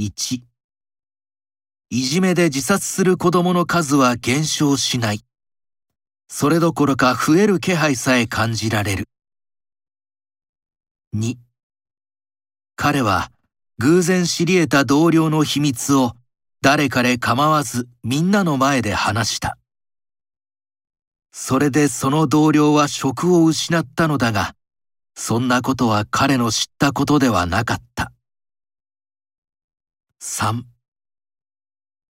1いじめで自殺する子供の数は減少しない。それどころか増える気配さえ感じられる。2彼は偶然知り得た同僚の秘密を誰彼構わずみんなの前で話した。それでその同僚は職を失ったのだが、そんなことは彼の知ったことではなかった。3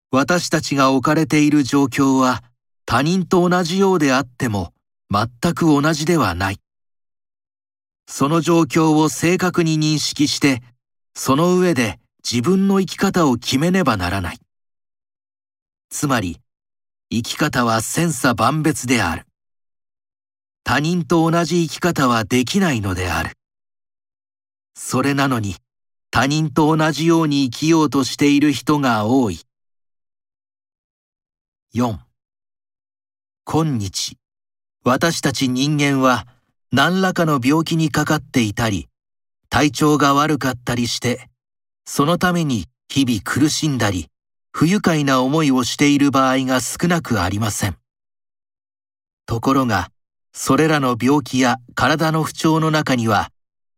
私たちが置かれている状況は他人と同じようであっても全く同じではない。その状況を正確に認識して、その上で自分の生き方を決めねばならない。つまり、生き方は千差万別である。他人と同じ生き方はできないのである。それなのに、他人と同じように生きようとしている人が多い。4今日、私たち人間は何らかの病気にかかっていたり、体調が悪かったりして、そのために日々苦しんだり、不愉快な思いをしている場合が少なくありません。ところが、それらの病気や体の不調の中には、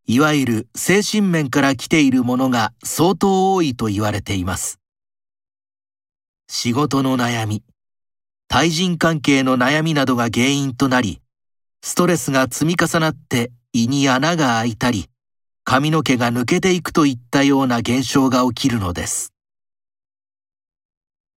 いわゆる精神面から来ているものが相当多いと言われています。仕事の悩み、対人関係の悩みなどが原因となり、ストレスが積み重なって胃に穴が開いたり、髪の毛が抜けていくといったような現象が起きるのです。